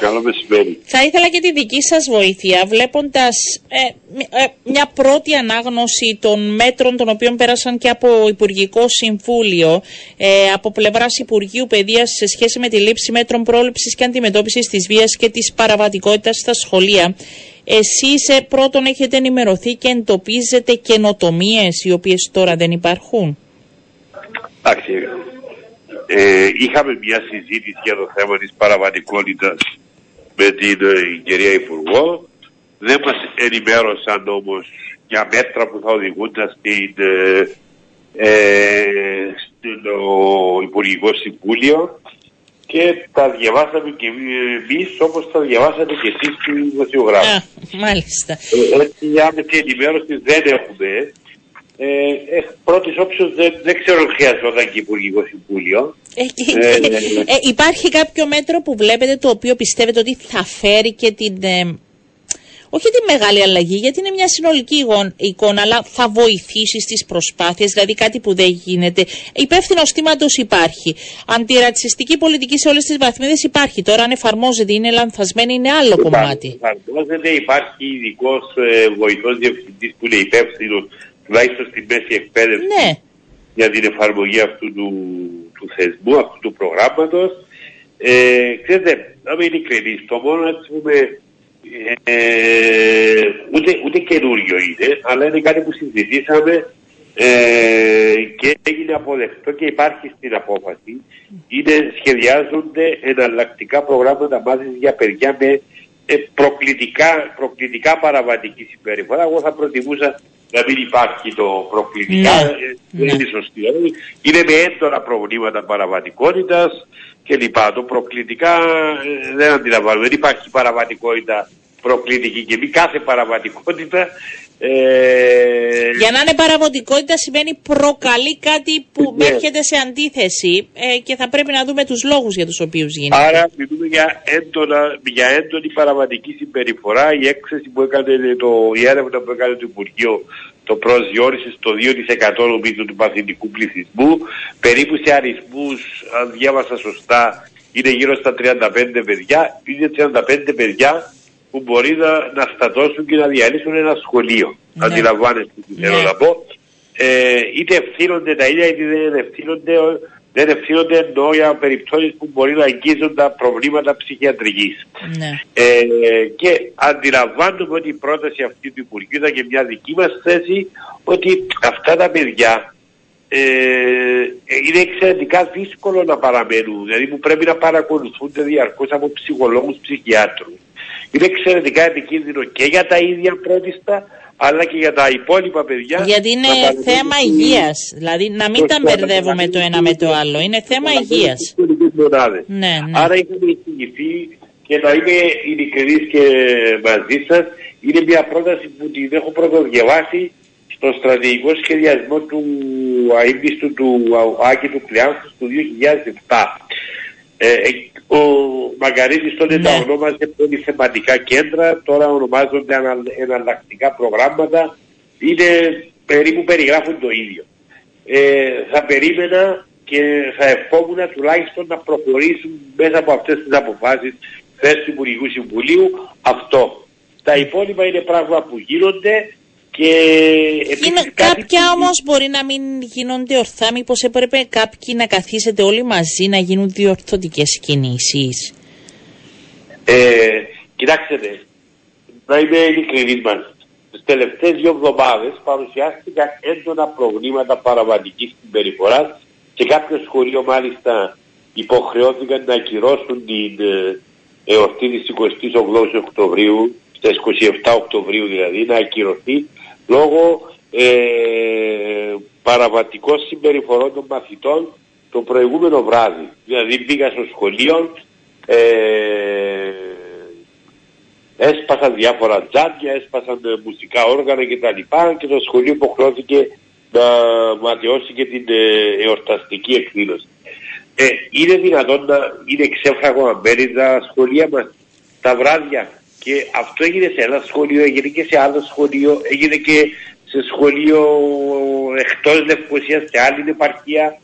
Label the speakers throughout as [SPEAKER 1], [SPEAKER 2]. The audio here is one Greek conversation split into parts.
[SPEAKER 1] Καλό μεσημέρι.
[SPEAKER 2] Θα ήθελα και τη δική σας βοήθεια, βλέποντας ε, ε, μια πρώτη ανάγνωση των μέτρων των οποίων πέρασαν και από Υπουργικό Συμβούλιο, ε, από πλευράς Υπουργείου Παιδείας σε σχέση με τη λήψη μέτρων πρόληψης και αντιμετώπισης της βίας και της παραβατικότητας στα σχολεία. Εσείς ε, πρώτον έχετε ενημερωθεί και εντοπίζετε καινοτομίες οι οποίες τώρα δεν υπάρχουν;
[SPEAKER 1] Εντάξει, ε, είχαμε μια συζήτηση για το θέμα της παραβατικότητας με την ε, κυρία Υπουργό. Δεν μας ενημέρωσαν όμως για μέτρα που θα οδηγούνταν στην, ε, ε, στο Υπουργικό Συμβούλιο και τα διαβάσαμε και εμείς όπως τα διαβάσατε και εσείς του δημοσιογράφου.
[SPEAKER 2] Α, μάλιστα.
[SPEAKER 1] Ε, έτσι άμεση ενημέρωση δεν έχουμε. Ε, ε, πρώτης όψεως δεν, δεν ξέρω αν χρειαζόταν και Υπουργικό Συμβούλιο.
[SPEAKER 2] Ε, ε, ε, υπάρχει κάποιο μέτρο που βλέπετε το οποίο πιστεύετε ότι θα φέρει και την. Ε, όχι τη μεγάλη αλλαγή, γιατί είναι μια συνολική εικόνα, αλλά θα βοηθήσει στις προσπάθειες, δηλαδή κάτι που δεν γίνεται. Υπεύθυνο στήματος υπάρχει. Αντιρατσιστική πολιτική σε όλες τις βαθμίδες υπάρχει. Τώρα, αν εφαρμόζεται, είναι λανθασμένη, είναι άλλο κομμάτι.
[SPEAKER 1] Εφαρμόζεται, υπάρχει ειδικός ε, βοηθός διευθυντής που είναι υπεύθυνος τουλάχιστον στην μέση εκπαίδευσης
[SPEAKER 2] Ναι.
[SPEAKER 1] για την εφαρμογή αυτού του, του θεσμού, αυτού του προγράμματος. Ε, ξέρετε, να είμαι ειλικρινής, το μόνο έτσι που με, ε, ούτε, ούτε καινούριο είναι, αλλά είναι κάτι που συζητήσαμε ε, και έγινε αποδεκτό και υπάρχει στην απόφαση. Είναι, σχεδιάζονται εναλλακτικά προγράμματα μάθησης για παιδιά με ε, προκλητικά, προκλητικά παραβατική συμπεριφορά. Εγώ θα προτιμούσα να μην υπάρχει το προκλητικά.
[SPEAKER 2] Ναι.
[SPEAKER 1] Ε, Δεν είναι σωστή. Δηλαδή, Είναι με έντονα προβλήματα παραβατικότητας και λοιπά. Το προκλητικά ε, δεν αντιλαμβάνομαι. Δεν υπάρχει παραβατικότητα προκλητική και μη κάθε παραβατικότητα ε,
[SPEAKER 2] Για να είναι παραβατικότητα σημαίνει προκαλεί κάτι που
[SPEAKER 1] Ναι.
[SPEAKER 2] έρχεται σε αντίθεση ε, και θα πρέπει να δούμε τους λόγους για τους οποίους γίνεται.
[SPEAKER 1] Άρα μιλούμε για, έντονα, για έντονη παραβατική συμπεριφορά. Η έκθεση που έκανε το, η έρευνα που έκανε το Υπουργείο το προσδιορίσε στο 2% νομίζω του παθητικού πληθυσμού. Περίπου σε αριθμούς, αν διάβασα σωστά, είναι γύρω στα 35 παιδιά. Είναι 35 παιδιά που μπορεί να, να στατώσουν και να διαλύσουν ένα σχολείο.
[SPEAKER 2] Ναι.
[SPEAKER 1] Αντιλαμβάνεστε τι θέλω
[SPEAKER 2] Ναι.
[SPEAKER 1] να πω. Ε, είτε ευθύνονται τα ίδια είτε δεν ευθύνονται, δεν ευθύνονται εννοώ για περιπτώσεις που μπορεί να αγγίζουν τα προβλήματα ψυχιατρικής.
[SPEAKER 2] Ναι.
[SPEAKER 1] Ε, και αντιλαμβάνομαι ότι η πρόταση αυτή του Υπουργείου ήταν και μια δική μας θέση ότι αυτά τα παιδιά ε, είναι εξαιρετικά δύσκολο να παραμένουν, δηλαδή που πρέπει να παρακολουθούνται διαρκώς από ψυχολόγους, ψυχιάτρους. Είναι εξαιρετικά επικίνδυνο και για τα ίδια πρώτιστα, αλλά και για τα υπόλοιπα παιδιά.
[SPEAKER 2] Γιατί είναι
[SPEAKER 1] να παραμείνουν
[SPEAKER 2] θέμα
[SPEAKER 1] στην-
[SPEAKER 2] υγείας, δηλαδή να μην τα
[SPEAKER 1] Σωστά,
[SPEAKER 2] μπερδεύουμε το ένα με το άλλο. Είναι θέμα
[SPEAKER 1] να
[SPEAKER 2] υγείας.
[SPEAKER 1] στις σχολικές μονάδες.
[SPEAKER 2] Ναι, ναι.
[SPEAKER 1] Άρα είχαμε εισηγηθεί και να είμαι ειλικρινής και μαζί σας. Είναι μια πρόταση που την έχω πρωτοδιαβάσει στο στρατηγικό σχεδιασμό του αείμνηστου του Άκη του Κλειάνθου του 2007. Ε, ε, ο Μαγκαρίτης τότε
[SPEAKER 2] Ναι.
[SPEAKER 1] τα ονόμαζε πολύ θεματικά κέντρα, τώρα ονομάζονται ανα, εναλλακτικά προγράμματα. Είναι περίπου περιγράφουν το ίδιο. Ε, θα περίμενα και θα ευχόμουν τουλάχιστον να προχωρήσουν μέσα από αυτές τις αποφάσεις θέση του Υπουργικού Συμβουλίου αυτό. Τα υπόλοιπα είναι πράγματα που γίνονται και επίσης
[SPEAKER 2] Είναι,
[SPEAKER 1] κάτι
[SPEAKER 2] κάποια
[SPEAKER 1] που-
[SPEAKER 2] όμως μπορεί να μην γίνονται ορθά, μήπως έπρεπε κάποιοι να καθίσετε όλοι μαζί να γίνουν διορθωτικές κινήσεις;
[SPEAKER 1] Ε, κοιτάξτε, να είμαι ειλικρινής μας. Τις τελευταίες δύο εβδομάδες παρουσιάστηκαν έντονα προβλήματα παραβατικής συμπεριφοράς και κάποιο σχολείο μάλιστα υποχρεώθηκαν να ακυρώσουν την ε, εορτή της 28 Οκτωβρίου, στα 27 Οκτωβρίου δηλαδή, να ακυρωθεί λόγω ε, παραβατικών συμπεριφορών των μαθητών το προηγούμενο βράδυ. Δηλαδή μπήκα στο σχολείο, ε, έσπασαν διάφορα τζάντια, έσπασαν ε, μουσικά όργανα κτλ. Και το σχολείο υποχρεώθηκε να ματιώσει και την ε, εορταστική εκδήλωση. Ε, είναι δυνατόν να είναι ξεφραγωμένοι τα σχολεία μας τα βράδια; Και αυτό έγινε σε ένα σχολείο, έγινε και σε άλλο σχολείο, έγινε και σε σχολείο εκτός Λευκοσίας σε άλλη επαρχία.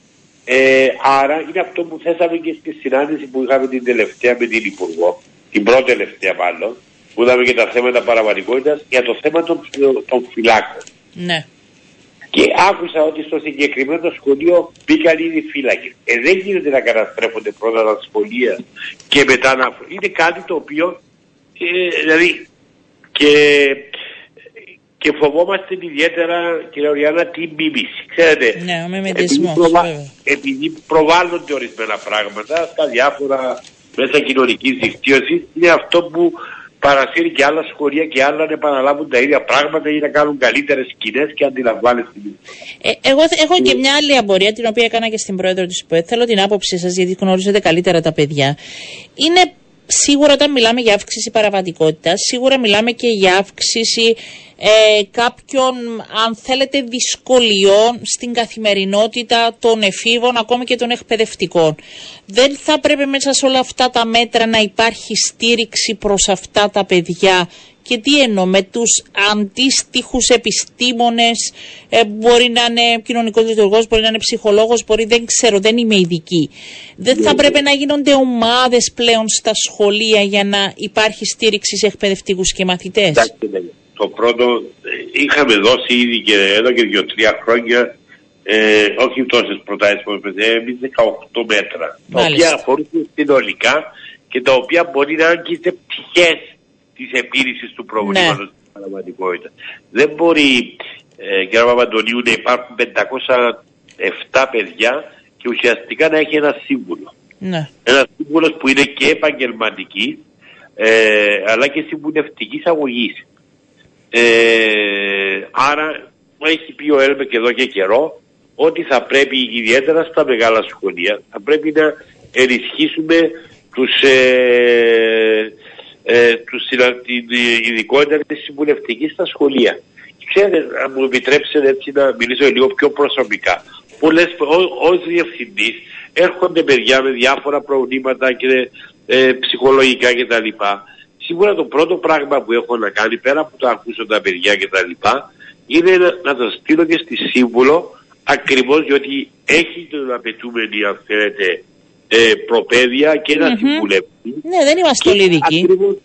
[SPEAKER 1] Ε, άρα είναι αυτό που θέσαμε και στη συνάντηση που είχαμε την τελευταία με την Υπουργό. την πρώτη τελευταία μάλλον, που είδαμε και τα θέματα παραβατικότητα για το θέμα των, των φυλάκων.
[SPEAKER 2] Ναι.
[SPEAKER 1] Και άκουσα ότι στο συγκεκριμένο σχολείο μπήκαν ήδη φύλακες. Ε, δεν γίνεται να καταστρέφονται πρώτα τα σχολεία και μετά να. Είναι κάτι το οποίο. Ε, δηλαδή. Και, και φοβόμαστε ιδιαίτερα, κύριε Οριάννα, την μίμηση. Ξέρετε,
[SPEAKER 2] Ναι, ο
[SPEAKER 1] επειδή,
[SPEAKER 2] μεμετισμός,
[SPEAKER 1] προβα-
[SPEAKER 2] βέβαια.
[SPEAKER 1] επειδή προβάλλονται ορισμένα πράγματα στα διάφορα μέσα κοινωνικής δικτύωσης, είναι αυτό που παρασύρει και άλλα σχολεία και άλλα να επαναλάβουν τα ίδια πράγματα ή να κάνουν καλύτερες σκηνές και αντιλαμβάνεστε.
[SPEAKER 2] Ε, εγώ θε- έχω και μια άλλη απορία, την οποία έκανα και στην πρόεδρο της ΠΟΕΤ. Θέλω την άποψή σας, γιατί γνωρίζετε καλύτερα τα παιδιά. Είναι σίγουρα όταν μιλάμε για αύξηση παραβατικότητας, σίγουρα μιλάμε και για αύξηση ε, κάποιων, αν θέλετε, δυσκολιών στην καθημερινότητα των εφήβων, ακόμη και των εκπαιδευτικών. Δεν θα πρέπει μέσα σε όλα αυτά τα μέτρα να υπάρχει στήριξη προς αυτά τα παιδιά και τι εννοώ, με τους αντίστοιχους επιστήμονες, ε, μπορεί να είναι κοινωνικός λειτουργός, μπορεί να είναι ψυχολόγος, μπορεί, δεν ξέρω, δεν είμαι ειδική. Δεν θα πρέπει να γίνονται ομάδες πλέον στα σχολεία για να υπάρχει στήριξη σε εκπαιδευτικούς και μαθητές;
[SPEAKER 1] Εντάξει, ναι. Το πρώτο ε, είχαμε δώσει ήδη και εδώ και δύο-τρία χρόνια ε, όχι τόσες προτάσεις που έπαιζε, εμείς 18 μέτρα. Τα
[SPEAKER 2] Μάλιστα.
[SPEAKER 1] οποία αφορούν συνολικά και τα οποία μπορεί να είναι και σε πτυχές της επίλυση του προβλήματος
[SPEAKER 2] Ναι.
[SPEAKER 1] στην πραγματικότητα. Δεν μπορεί, ε, κύριε Παπαντονίου, να υπάρχουν 507 παιδιά και ουσιαστικά να έχει ένα σύμβουλο.
[SPEAKER 2] Ναι.
[SPEAKER 1] Ένα σύμβουλος που είναι και επαγγελματική ε, αλλά και συμβουλευτικής αγωγής. Ε, άρα έχει πει ο Έλμε και εδώ και καιρό ότι θα πρέπει ιδιαίτερα στα μεγάλα σχολεία θα πρέπει να ενισχύσουμε τους, ε, ε, τους, συνα- την ειδικότητα της συμβουλευτικής στα σχολεία. Και Ξέρετε, αν μου επιτρέψετε έτσι να μιλήσω λίγο πιο προσωπικά. Πολλές, ω, ως διευθυντής έρχονται παιδιά με διάφορα προβλήματα και ε, ψυχολογικά κτλ. Σίγουρα το πρώτο πράγμα που έχω να κάνει πέρα από το να ακούσω τα παιδιά κτλ. είναι να, να το στείλω και στη σύμβουλο ακριβώς διότι έχει τον απαιτούμενη αν θέλετε ε, προπαίδεια και να
[SPEAKER 2] Μμμ.
[SPEAKER 1] συμβουλευτεί
[SPEAKER 2] Ναι, δεν είμαστε όλοι ειδικοί.
[SPEAKER 1] Ακριβώς,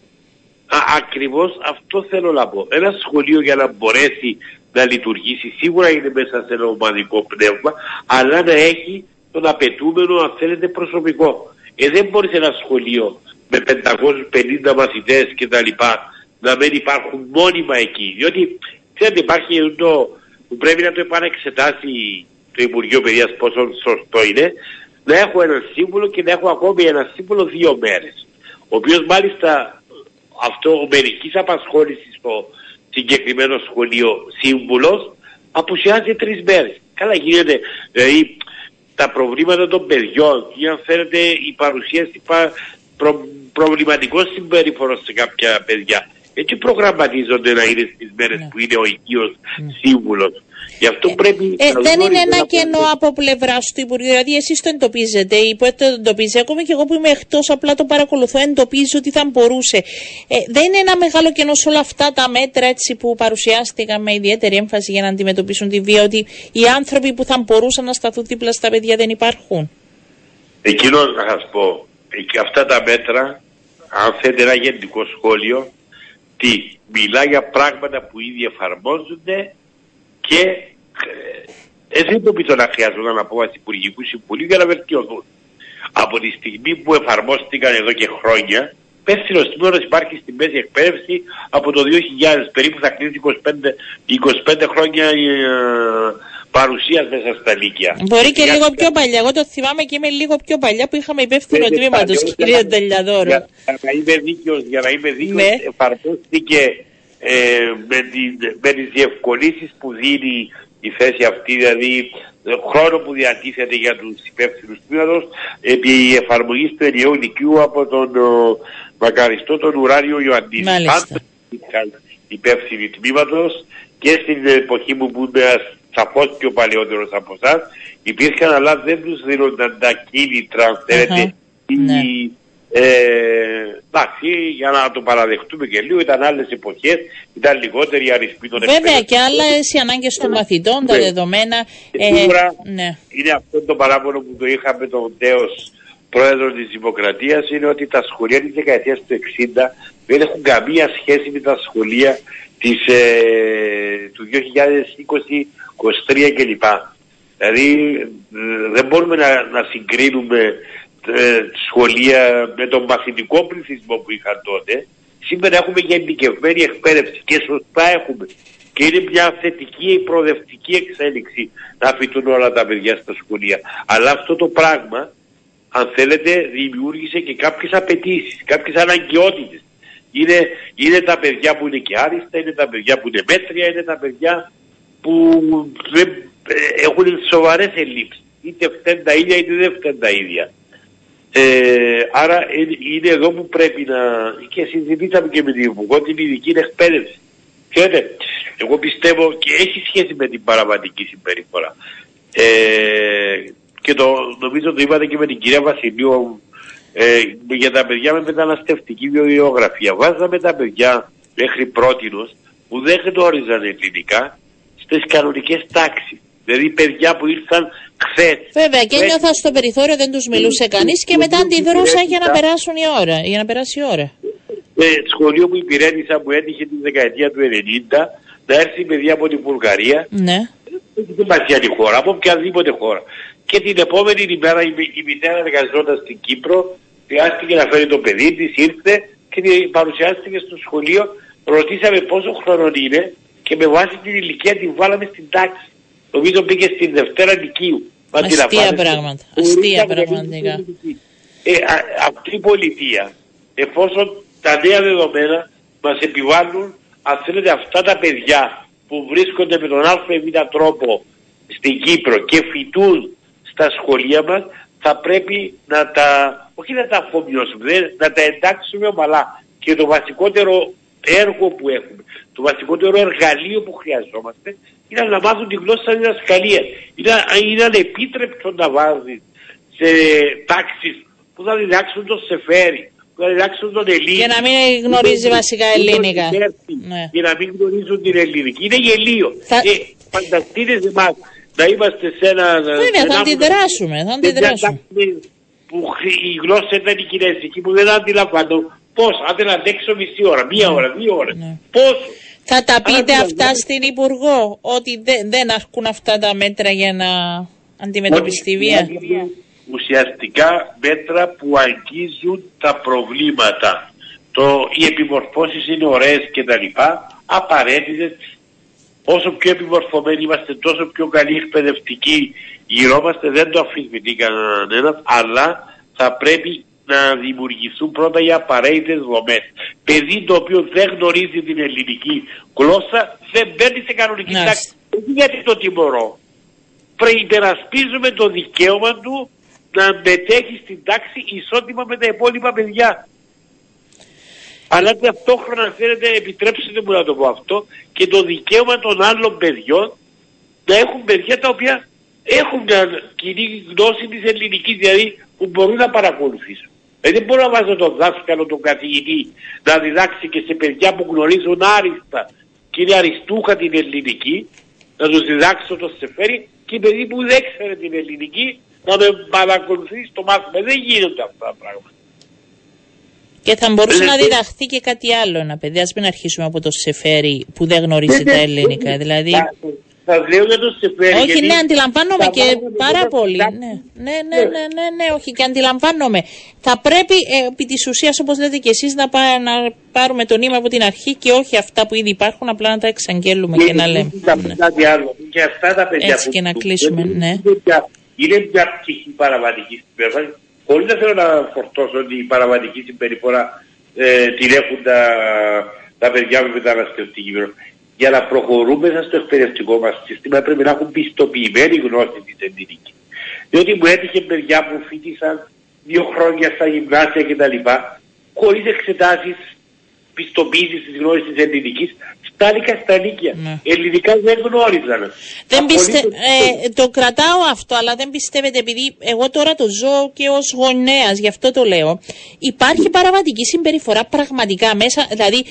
[SPEAKER 1] α, ακριβώς αυτό θέλω να πω. Ένα σχολείο για να μπορέσει να λειτουργήσει σίγουρα είναι μέσα σε ένα ομαδικό πνεύμα αλλά να έχει τον απαιτούμενο αν θέλετε προσωπικό. Ε, δεν μπορεί σε ένα σχολείο με 550 μαθητές και τα λοιπά να μην υπάρχουν μόνιμα εκεί. Διότι ξέρετε υπάρχει το που πρέπει να το επανεξετάσει το Υπουργείο Παιδείας πόσο σωστό είναι να έχω έναν σύμβουλο και να έχω ακόμη ένα σύμβουλο δύο μέρες. Ο οποίος μάλιστα αυτό ο μερικής απασχόλησης στο συγκεκριμένο σχολείο σύμβουλος απουσιάζει τρεις μέρες. Καλά γίνεται, δηλαδή τα προβλήματα των παιδιών ή αν θέλετε η παρουσίαση πα, προ, προβληματικών συμπεριφορών σε κάποια παιδιά. Έτσι προγραμματίζονται να είναι στις μέρες
[SPEAKER 2] Ναι.
[SPEAKER 1] που είναι ο οικείος σύμβουλος. Γι' αυτό πρέπει
[SPEAKER 2] Ε,
[SPEAKER 1] να
[SPEAKER 2] δεν είναι
[SPEAKER 1] γνωρίζετε
[SPEAKER 2] ένα
[SPEAKER 1] να
[SPEAKER 2] κενό
[SPEAKER 1] πούμε-
[SPEAKER 2] από πλευρά του Υπουργείου. Δηλαδή, εσείς το εντοπίζετε, η ΠΟΕΤ το εντοπίζει. Ακόμη και εγώ που είμαι εκτός, απλά το παρακολουθώ, εντοπίζω ότι θα μπορούσε. Ε, δεν είναι ένα μεγάλο κενό σε όλα αυτά τα μέτρα έτσι, που παρουσιάστηκαν με ιδιαίτερη έμφαση για να αντιμετωπίσουν τη βία, ότι οι άνθρωποι που θα μπορούσαν να σταθούν δίπλα στα παιδιά δεν υπάρχουν.
[SPEAKER 1] Εκείνο να σας πω, ε, και αυτά τα μέτρα, αν θέλετε ένα γενικό σχόλιο, τι, μιλά για πράγματα που ήδη εφαρμόζονται και ε, ε, δεν το πεις το να χρειαζόταν απόφαση Υπουργικούς Συμβουλίου για να βελτιωθούν. Από τη στιγμή που εφαρμόστηκαν εδώ και χρόνια, πέφτει ο σήμερα υπάρχει στη μέση εκπαίδευση από το 2000 περίπου θα κλείσει 25, 25 χρόνια ε, παρουσίας μέσα στα λύκεια.
[SPEAKER 2] Μπορεί και
[SPEAKER 1] Για-
[SPEAKER 2] λίγο πιο παλιά. Εγώ το θυμάμαι και είμαι λίγο πιο παλιά που είχαμε υπεύθυνο
[SPEAKER 1] δεν
[SPEAKER 2] τμήμα του,
[SPEAKER 1] φτάνει,
[SPEAKER 2] κύριε
[SPEAKER 1] για-
[SPEAKER 2] Τελιαδόρο.
[SPEAKER 1] Για, για να είμαι δίκαιος, για να είμαι δίκαιος,
[SPEAKER 2] Ναι.
[SPEAKER 1] εφαρμόστηκε ε, με, την, με τις διευκολύνσεις που δίνει η θέση αυτή, δηλαδή ε, χρόνο που διατίθεται για τους υπεύθυνους τμήματος επί εφαρμογής του ενιαίου ηλικίου από τον ο, μακαριστό τον Ουράριο Ιωαννίδη.
[SPEAKER 2] Μάλιστα.
[SPEAKER 1] Πάντα υπήρχαν υπεύθυνοι τμήματος και στην εποχή μου που είμαι σαφώς πιο παλαιότερος από εσάς, υπήρχαν αλλά δεν τους δίνονταν τα κίνητρα, αν θέλετε,
[SPEAKER 2] Αχα.
[SPEAKER 1] ή,
[SPEAKER 2] Ναι.
[SPEAKER 1] ε, εντάξει, για να το παραδεχτούμε και λίγο, ήταν άλλες εποχές, ήταν λιγότεροι αριθμοί των
[SPEAKER 2] Βέβαια
[SPEAKER 1] εκπαιδευτικών.
[SPEAKER 2] και άλλε οι ανάγκες των μαθητών, τα
[SPEAKER 1] Ναι.
[SPEAKER 2] δεδομένα.
[SPEAKER 1] Και σίγουρα
[SPEAKER 2] ναι.
[SPEAKER 1] είναι αυτό το παράπονο που το είχαμε τον Τέος πρόεδρος της Δημοκρατίας είναι ότι τα σχολεία της δεκαετίας του 60 δεν έχουν καμία σχέση με τα σχολεία της, ε, του 2020-2023 κλπ. Δηλαδή ε, δεν μπορούμε να, να συγκρίνουμε ε, σχολεία με τον μαθητικό πληθυσμό που είχαν τότε. Σήμερα έχουμε γενικευμένη εκπαίδευση και σωστά έχουμε. Και είναι μια θετική προοδευτική εξέλιξη να φοιτούν όλα τα παιδιά στα σχολεία. Αλλά αυτό το πράγμα, αν θέλετε, δημιούργησε και κάποιες απαιτήσεις, κάποιες αναγκαιότητες. Είναι, είναι τα παιδιά που είναι και άριστα, είναι τα παιδιά που είναι μέτρια, είναι τα παιδιά που δεν, ε, έχουν σοβαρές ελλείψεις. Είτε φταίνουν τα ίδια είτε δεν φταίνουν τα ίδια. Ε, άρα είναι εδώ που πρέπει να... και συζητήσαμε και με την Υπουργό την ειδική εκπαίδευση. Ξέρετε, εγώ πιστεύω και έχει σχέση με την παραβατική συμπεριφορά. Ε, και το, νομίζω το είπατε και με την κυρία Βασιλείου ε, για τα παιδιά με μεταναστευτική βιογραφία. Βάζαμε τα παιδιά μέχρι πρότινος που δεν γνώριζαν ελληνικά στις κανονικές τάξεις. Δηλαδή παιδιά που ήρθαν χθε.
[SPEAKER 2] Βέβαια και νιώθα στο περιθώριο δεν τους μιλούσε κανείς και μετά αντιδρούσαν για να περάσουν η ώρα, για να περάσει η ώρα.
[SPEAKER 1] Ε, σχολείο που υπηρέτησα που έτυχε τη δεκαετία του 90 να έρθει παιδιά από την Βουλγαρία.
[SPEAKER 2] Ναι.
[SPEAKER 1] Δεν υπάρχει άλλη χώρα, από οποιαδήποτε χώρα. Και την επόμενη ημέρα η, η μητέρα εργαζόταν στην Κύπρο, χρειάστηκε να φέρει το παιδί τη, ήρθε και παρουσιάστηκε στο σχολείο. Ρωτήσαμε πόσο χρόνο είναι και με βάση την ηλικία την βάλαμε στην τάξη. Νομίζω πήγε στην Δευτέρα Λυκείου.
[SPEAKER 2] Αστεία πράγματα. Αστεία πραγματικά.
[SPEAKER 1] Ε, αυτή η πολιτεία, εφόσον τα νέα δεδομένα μας επιβάλλουν, αν θέλετε, αυτά τα παιδιά που βρίσκονται με τον ΑΒ τρόπο στην Κύπρο και φοιτούν στα σχολεία μας, θα πρέπει να τα, όχι να τα αφομοιώσουμε, να τα εντάξουμε ομαλά. Και το βασικότερο έργο που έχουμε, το βασικότερο εργαλείο που χρειαζόμαστε είναι να μάθουν τη γλώσσα της διδασκαλία. Είναι, είναι ανεπίτρεπτο να βάζεις σε τάξεις που θα διδάξουν το σεφέρι, που θα διδάξουν τον Ελλήνη.
[SPEAKER 2] Για να μην γνωρίζει βασικά ελληνικά.
[SPEAKER 1] Ναι. Για να μην γνωρίζουν την ελληνική. Είναι γελίο. Θα... Και φανταστείτε εμάς να είμαστε σε ένα...
[SPEAKER 2] Βέβαια, θα αντιδράσουμε, θα αντιδράσουμε.
[SPEAKER 1] Που η γλώσσα ήταν η κινέζικη που δεν αντιλαμβάνω πώς, αν δεν αντέξω μισή ώρα, μία ώρα, δύο ώρες, ναι. πόσο.
[SPEAKER 2] Θα τα πείτε αυτά στην Υπουργό, ότι δεν, δεν αρκούν αυτά τα μέτρα για να αντιμετωπιστεί η βία;
[SPEAKER 1] Ουσιαστικά μέτρα που αγγίζουν τα προβλήματα. Το, οι επιμορφώσεις είναι ωραίες και τα λοιπά, απαραίτητες. Όσο πιο επιμορφωμένοι είμαστε, τόσο πιο καλή εκπαιδευτική γυρόμαστε, δεν το αφισβητεί κανένας, αλλά θα πρέπει να δημιουργηθούν πρώτα οι απαραίτητες δομές. Παιδί το οποίο δεν γνωρίζει την ελληνική γλώσσα δεν μπαίνει σε κανονική ναι. τάξη. Γιατί το τιμωρώ; Πρέπει υπερασπίζουμε το δικαίωμα του να μετέχει στην τάξη ισότιμα με τα υπόλοιπα παιδιά. Αλλά ταυτόχρονα θέλετε, επιτρέψτε μου να το πω αυτό, και το δικαίωμα των άλλων παιδιών να έχουν παιδιά τα οποία έχουν μια κοινή γνώση της ελληνικής, δηλαδή που μπορούν να παρακολουθήσουν. Ε, δεν μπορώ να βάζω τον δάσκαλο, τον καθηγητή να διδάξει και σε παιδιά που γνωρίζουν άριστα και είναι αριστούχα την ελληνική, να τους διδάξω το σεφέρι και παιδί που δεν ξέρει την ελληνική να με παρακολουθείς στο μάθημα. Δεν γίνονται αυτά τα πράγματα.
[SPEAKER 2] Και θα μπορούσε να διδαχθεί και κάτι άλλο ένα παιδί. Ας μην αρχίσουμε από το σεφέρι που δεν γνωρίζει τα ελληνικά. Δηλαδή...
[SPEAKER 1] Σα λέω για το Σεφέρι.
[SPEAKER 2] Όχι, ναι, αντιλαμβάνομαι και πάρα πολύ. Ναι. ναι. Ναι, ναι, ναι, ναι, ναι, όχι, και αντιλαμβάνομαι. Θα πρέπει ε, επί της ουσίας, όπως λέτε και εσείς, να, να πάρουμε το νήμα από την αρχή και όχι αυτά που ήδη υπάρχουν, απλά να τα εξαγγέλουμε και, να λέμε.
[SPEAKER 1] Ναι. Κάτι άλλο. Και αυτά τα παιδιά
[SPEAKER 2] Έτσι και να κλείσουμε, ναι.
[SPEAKER 1] Είναι μια ψυχή παραβατική συμπεριφορά. Χωρί να θέλω να φορτώσω ότι η παραβατική συμπεριφορά ε, την έχουν τα, τα παιδιά με μεταναστευτική για να προχωρούμε μέσα στο εκπαιδευτικό μας σύστημα πρέπει να έχουν πιστοποιημένη γνώση της ελληνική. Διότι μου έτυχε παιδιά που φοιτήσαν δύο χρόνια στα γυμνάσια κτλ. χωρίς εξετάσεις πιστοποίηση τη γνώση της ελληνικής στάλικα στα νίκια.
[SPEAKER 2] Ναι.
[SPEAKER 1] Ελληνικά δεν γνώριζαν.
[SPEAKER 2] Δεν πιστε...
[SPEAKER 1] Απολύτως
[SPEAKER 2] ε, το κρατάω αυτό, αλλά δεν πιστεύετε, επειδή εγώ τώρα το ζω και ως γονέας, γι' αυτό το λέω. Υπάρχει παραβατική συμπεριφορά πραγματικά μέσα, δηλαδή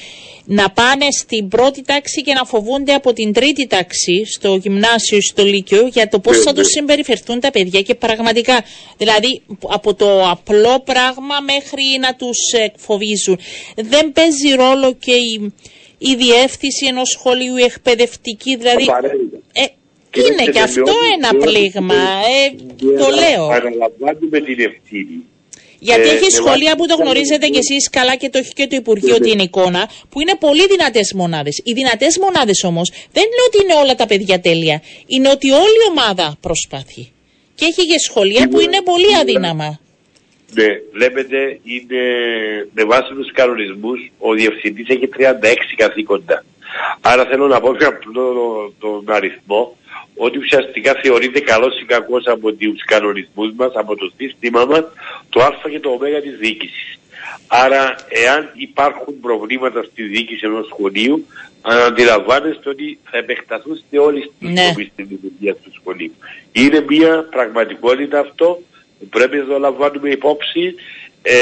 [SPEAKER 2] να πάνε στην πρώτη τάξη και να φοβούνται από την τρίτη τάξη στο γυμνάσιο ή στο λύκειο για το πώς
[SPEAKER 1] Ναι,
[SPEAKER 2] θα
[SPEAKER 1] ναι.
[SPEAKER 2] τους συμπεριφερθούν τα παιδιά και πραγματικά. Δηλαδή από το απλό πράγμα μέχρι να τους εκφοβίζουν. Δεν παίζει ρόλο και η, η διεύθυνση ενός σχολείου, η εκπαιδευτική, δηλαδή.
[SPEAKER 1] Απαραίτητα.
[SPEAKER 2] Ε,
[SPEAKER 1] Κοιτάξτε,
[SPEAKER 2] είναι και
[SPEAKER 1] με
[SPEAKER 2] αυτό
[SPEAKER 1] όλη-
[SPEAKER 2] ένα
[SPEAKER 1] με όλη-
[SPEAKER 2] πλήγμα. Ε,
[SPEAKER 1] με-
[SPEAKER 2] το λέω.
[SPEAKER 1] Αναλαμβάνουμε την ευθύνη.
[SPEAKER 2] Γιατί
[SPEAKER 1] Ε,
[SPEAKER 2] έχει
[SPEAKER 1] με
[SPEAKER 2] σχολεία
[SPEAKER 1] βάση
[SPEAKER 2] που το
[SPEAKER 1] τις
[SPEAKER 2] γνωρίζετε κι
[SPEAKER 1] αναλογίες-
[SPEAKER 2] εσείς καλά και το έχει και το Υπουργείο
[SPEAKER 1] Ναι, ναι.
[SPEAKER 2] την εικόνα, που είναι πολύ δυνατές μονάδες. Οι δυνατές μονάδες όμως δεν είναι ότι είναι όλα τα παιδιά τέλεια. Είναι ότι όλη η ομάδα προσπαθεί. Και έχει και σχολεία που
[SPEAKER 1] Σίγουρα,
[SPEAKER 2] είναι πολύ
[SPEAKER 1] σίγουρα.
[SPEAKER 2] αδύναμα.
[SPEAKER 1] Ναι, βλέπετε, είναι με βάση τους κανονισμούς ο διευθυντής έχει 36 καθήκοντα. Άρα θέλω να πω πιο απλό τον αριθμό ότι ουσιαστικά θεωρείται καλός ή κακός από τους κανονισμούς μας, από το σύστημα μας, το Α και το Ω της διοίκησης. Άρα, εάν υπάρχουν προβλήματα στη διοίκηση ενός σχολείου, αντιλαμβάνεστε ότι θα επεκταθούν σε όλη τη
[SPEAKER 2] Ναι.
[SPEAKER 1] ναι. στην λειτουργία του σχολείου. Είναι μια πραγματικότητα αυτό που πρέπει να το λαμβάνουμε υπόψη. Ε,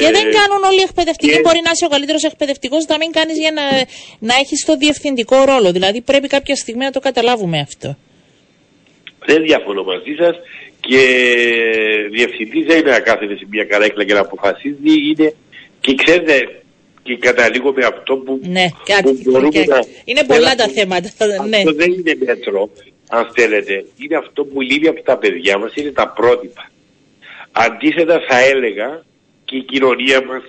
[SPEAKER 2] Και δεν κάνουν όλοι οι εκπαιδευτικοί.
[SPEAKER 1] και-
[SPEAKER 2] Μπορεί να είσαι ο καλύτερος εκπαιδευτικός, να μην κάνεις για να, να έχεις το διευθυντικό ρόλο. Δηλαδή πρέπει κάποια στιγμή να το καταλάβουμε αυτό.
[SPEAKER 1] Δεν διαφωνώ μαζί σας και διευθυντής δεν είναι να κάθεται σε μια καρέκλα και να αποφασίζει. Είναι και ξέρετε, και καταλήγω με αυτό που,
[SPEAKER 2] Ναι,
[SPEAKER 1] που
[SPEAKER 2] κάτι.
[SPEAKER 1] μπορούμε
[SPEAKER 2] και-
[SPEAKER 1] να.
[SPEAKER 2] είναι πολλά
[SPEAKER 1] να-
[SPEAKER 2] τα θέματα.
[SPEAKER 1] Αυτό
[SPEAKER 2] Ναι.
[SPEAKER 1] δεν είναι μέτρο, αν θέλετε. Είναι αυτό που λείπει από τα παιδιά μας, είναι τα πρότυπα. Αντίθετα θα έλεγα και η κοινωνία μας,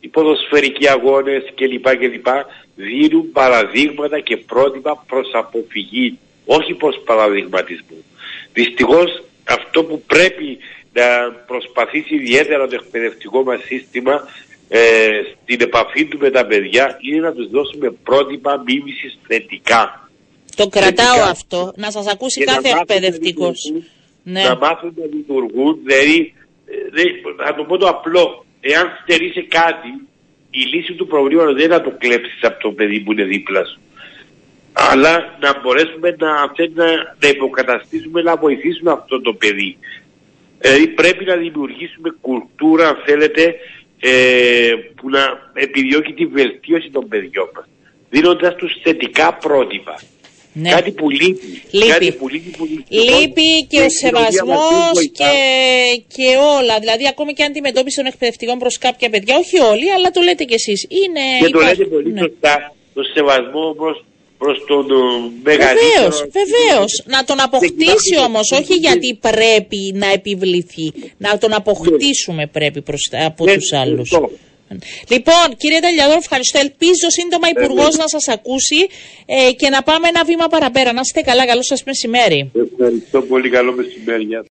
[SPEAKER 1] οι ποδοσφαιρικοί αγώνες κλπ. κλπ. δίνουν παραδείγματα και πρότυπα προς αποφυγή, όχι προς παραδειγματισμό. Δυστυχώς αυτό που πρέπει να προσπαθήσει ιδιαίτερα το εκπαιδευτικό μας σύστημα ε, στην επαφή του με τα παιδιά είναι να τους δώσουμε πρότυπα μίμησης θετικά.
[SPEAKER 2] Το κρατάω
[SPEAKER 1] Θετικά.
[SPEAKER 2] αυτό. Να σας ακούσει
[SPEAKER 1] Και να
[SPEAKER 2] κάθε
[SPEAKER 1] μάθουν να
[SPEAKER 2] εκπαιδευτικός.
[SPEAKER 1] λειτουργούν,
[SPEAKER 2] Ναι.
[SPEAKER 1] Να μάθουν να λειτουργούν, δηλαδή, ε, δεν- να το πω το απλό, εάν στερείσαι κάτι, η λύση του προβλήματος δεν είναι να το κλέψεις από το παιδί που είναι δίπλα σου. Αλλά να μπορέσουμε να, αν θέλει, να, να υποκαταστήσουμε, να βοηθήσουμε αυτό το παιδί. Δηλαδή πρέπει να δημιουργήσουμε κουλτούρα, αν θέλετε, ε, που να επιδιώκει τη βελτίωση των παιδιών μας. Δίνοντας τους θετικά πρότυπα.
[SPEAKER 2] Ναι.
[SPEAKER 1] Κάτι που λείπει.
[SPEAKER 2] Λείπει.
[SPEAKER 1] Κάτι που λείπει, που δυστυχώς
[SPEAKER 2] Λείπει και
[SPEAKER 1] η
[SPEAKER 2] ο
[SPEAKER 1] κοινωνία μας δεν
[SPEAKER 2] σεβασμός
[SPEAKER 1] βοηθά.
[SPEAKER 2] και, και όλα. Δηλαδή, ακόμη και αντιμετώπιση των εκπαιδευτικών προς κάποια παιδιά, όχι όλοι, αλλά το λέτε κι εσείς. Είναι.
[SPEAKER 1] Και το
[SPEAKER 2] υπάρχει-
[SPEAKER 1] λέτε πολύ
[SPEAKER 2] ναι.
[SPEAKER 1] σωστά, το σεβασμό προς, προς τον ε, μεγαλύτερο.
[SPEAKER 2] Βεβαίως, βεβαίως. Να τον αποκτήσει
[SPEAKER 1] κοιτάξτε,
[SPEAKER 2] όμως, όχι
[SPEAKER 1] δεν-
[SPEAKER 2] γιατί πρέπει να επιβληθεί. Να τον αποκτήσουμε πρέπει προς, από
[SPEAKER 1] Ναι,
[SPEAKER 2] τους άλλους.
[SPEAKER 1] Σωστό.
[SPEAKER 2] Λοιπόν, κύριε Τελιαδόρ, ευχαριστώ. Ελπίζω σύντομα υπουργός
[SPEAKER 1] ναι.
[SPEAKER 2] να σας ακούσει ε, και να πάμε ένα βήμα παραπέρα. Να είστε καλά. Καλό σας μεσημέρι.
[SPEAKER 1] Ευχαριστώ πολύ καλό μεσημέρι. Γεια σας.